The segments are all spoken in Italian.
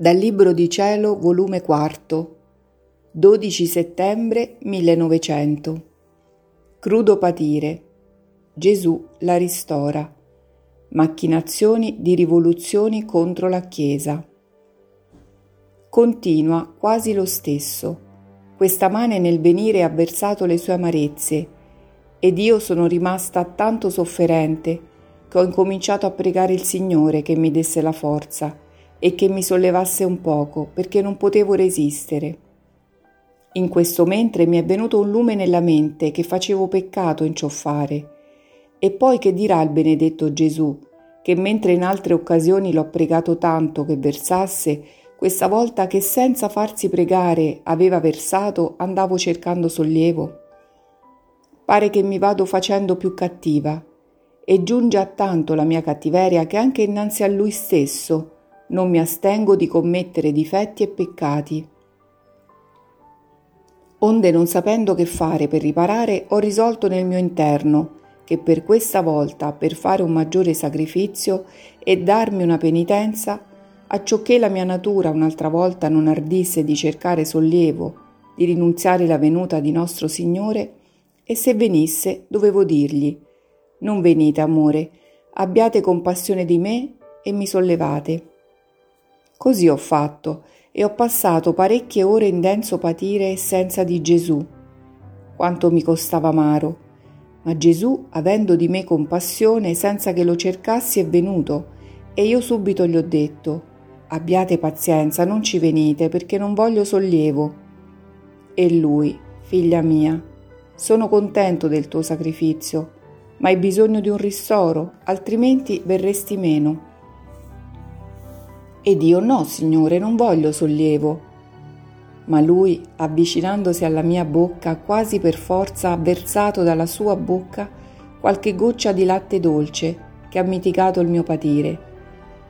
Dal Libro di Cielo, volume 4, 12 settembre 1900. Crudo patire. Gesù la ristora. Macchinazioni di rivoluzioni contro la Chiesa. Continua quasi lo stesso. Questa mane nel venire ha versato le sue amarezze ed io sono rimasta tanto sofferente che ho incominciato a pregare il Signore che mi desse la forza e che mi sollevasse un poco perché non potevo resistere. In questo mentre mi è venuto un lume nella mente che facevo peccato in ciò fare. E poi che dirà il benedetto Gesù, che mentre in altre occasioni l'ho pregato tanto che versasse, questa volta che senza farsi pregare aveva versato andavo cercando sollievo? Pare che mi vado facendo più cattiva e giunge a tanto la mia cattiveria che anche innanzi a lui stesso non mi astengo di commettere difetti e peccati. Onde non sapendo che fare per riparare, ho risolto nel mio interno che per questa volta, per fare un maggiore sacrificio e darmi una penitenza, acciocché la mia natura un'altra volta non ardisse di cercare sollievo, di rinunziare la venuta di nostro Signore, e se venisse dovevo dirgli, non venite amore, abbiate compassione di me e mi sollevate. Così ho fatto e ho passato parecchie ore in denso patire senza di Gesù. Quanto mi costava amaro. Ma Gesù, avendo di me compassione, senza che lo cercassi, è venuto, e io subito gli ho detto, abbiate pazienza, non ci venite, perché non voglio sollievo. E lui, figlia mia, sono contento del tuo sacrificio, ma hai bisogno di un ristoro, altrimenti verresti meno. Ed io no, Signore, non voglio sollievo. Ma lui, avvicinandosi alla mia bocca, quasi per forza ha versato dalla sua bocca qualche goccia di latte dolce che ha mitigato il mio patire.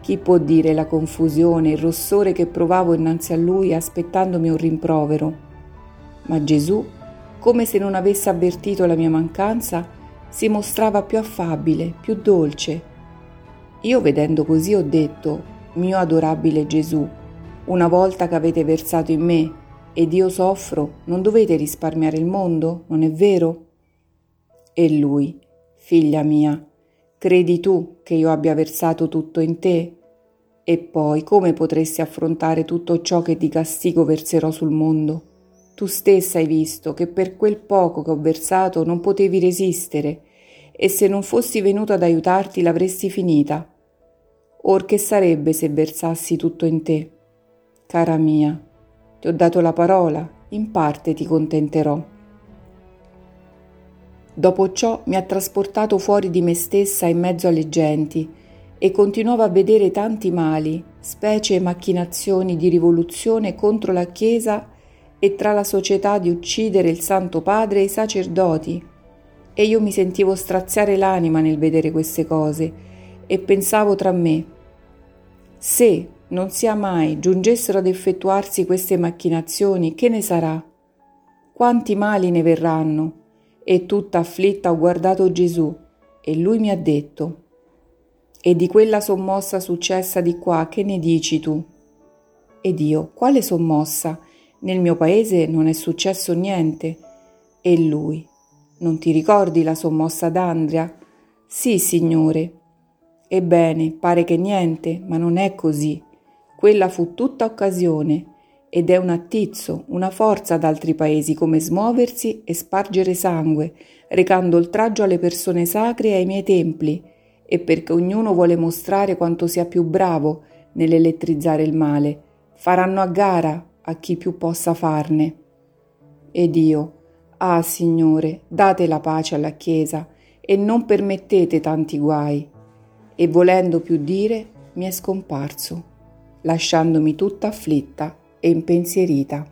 Chi può dire la confusione, il rossore che provavo innanzi a lui aspettandomi un rimprovero? Ma Gesù, come se non avesse avvertito la mia mancanza, si mostrava più affabile, più dolce. Io vedendo così ho detto, mio adorabile Gesù, una volta che avete versato in me ed io soffro, non dovete risparmiare il mondo, non è vero? E lui, figlia mia, credi tu che io abbia versato tutto in te? E poi come potresti affrontare tutto ciò che di castigo verserò sul mondo? Tu stessa hai visto che per quel poco che ho versato non potevi resistere, e se non fossi venuto ad aiutarti l'avresti finita. Or che sarebbe se versassi tutto in te? Cara mia, ti ho dato la parola, in parte ti contenterò. Dopo ciò mi ha trasportato fuori di me stessa in mezzo alle genti e continuavo a vedere tanti mali, specie e macchinazioni di rivoluzione contro la Chiesa e tra la società di uccidere il Santo Padre e i sacerdoti. E io mi sentivo straziare l'anima nel vedere queste cose e pensavo tra me, se non sia mai giungessero ad effettuarsi queste macchinazioni, che ne sarà? Quanti mali ne verranno? E tutta afflitta ho guardato Gesù e lui mi ha detto, e di quella sommossa successa di qua, che ne dici tu? Ed io, quale sommossa? Nel mio paese non è successo niente. E lui, non ti ricordi la sommossa d'Andria? Sì, signore, Ebbene, pare che niente, ma non è così. Quella fu tutta occasione ed è un attizzo, una forza ad altri paesi come smuoversi e spargere sangue, recando oltraggio alle persone sacre e ai miei templi, e perché ognuno vuole mostrare quanto sia più bravo nell'elettrizzare il male. Faranno a gara a chi più possa farne. Ed io, ah Signore, date la pace alla Chiesa e non permettete tanti guai e volendo più dire mi è scomparso, lasciandomi tutta afflitta e impensierita.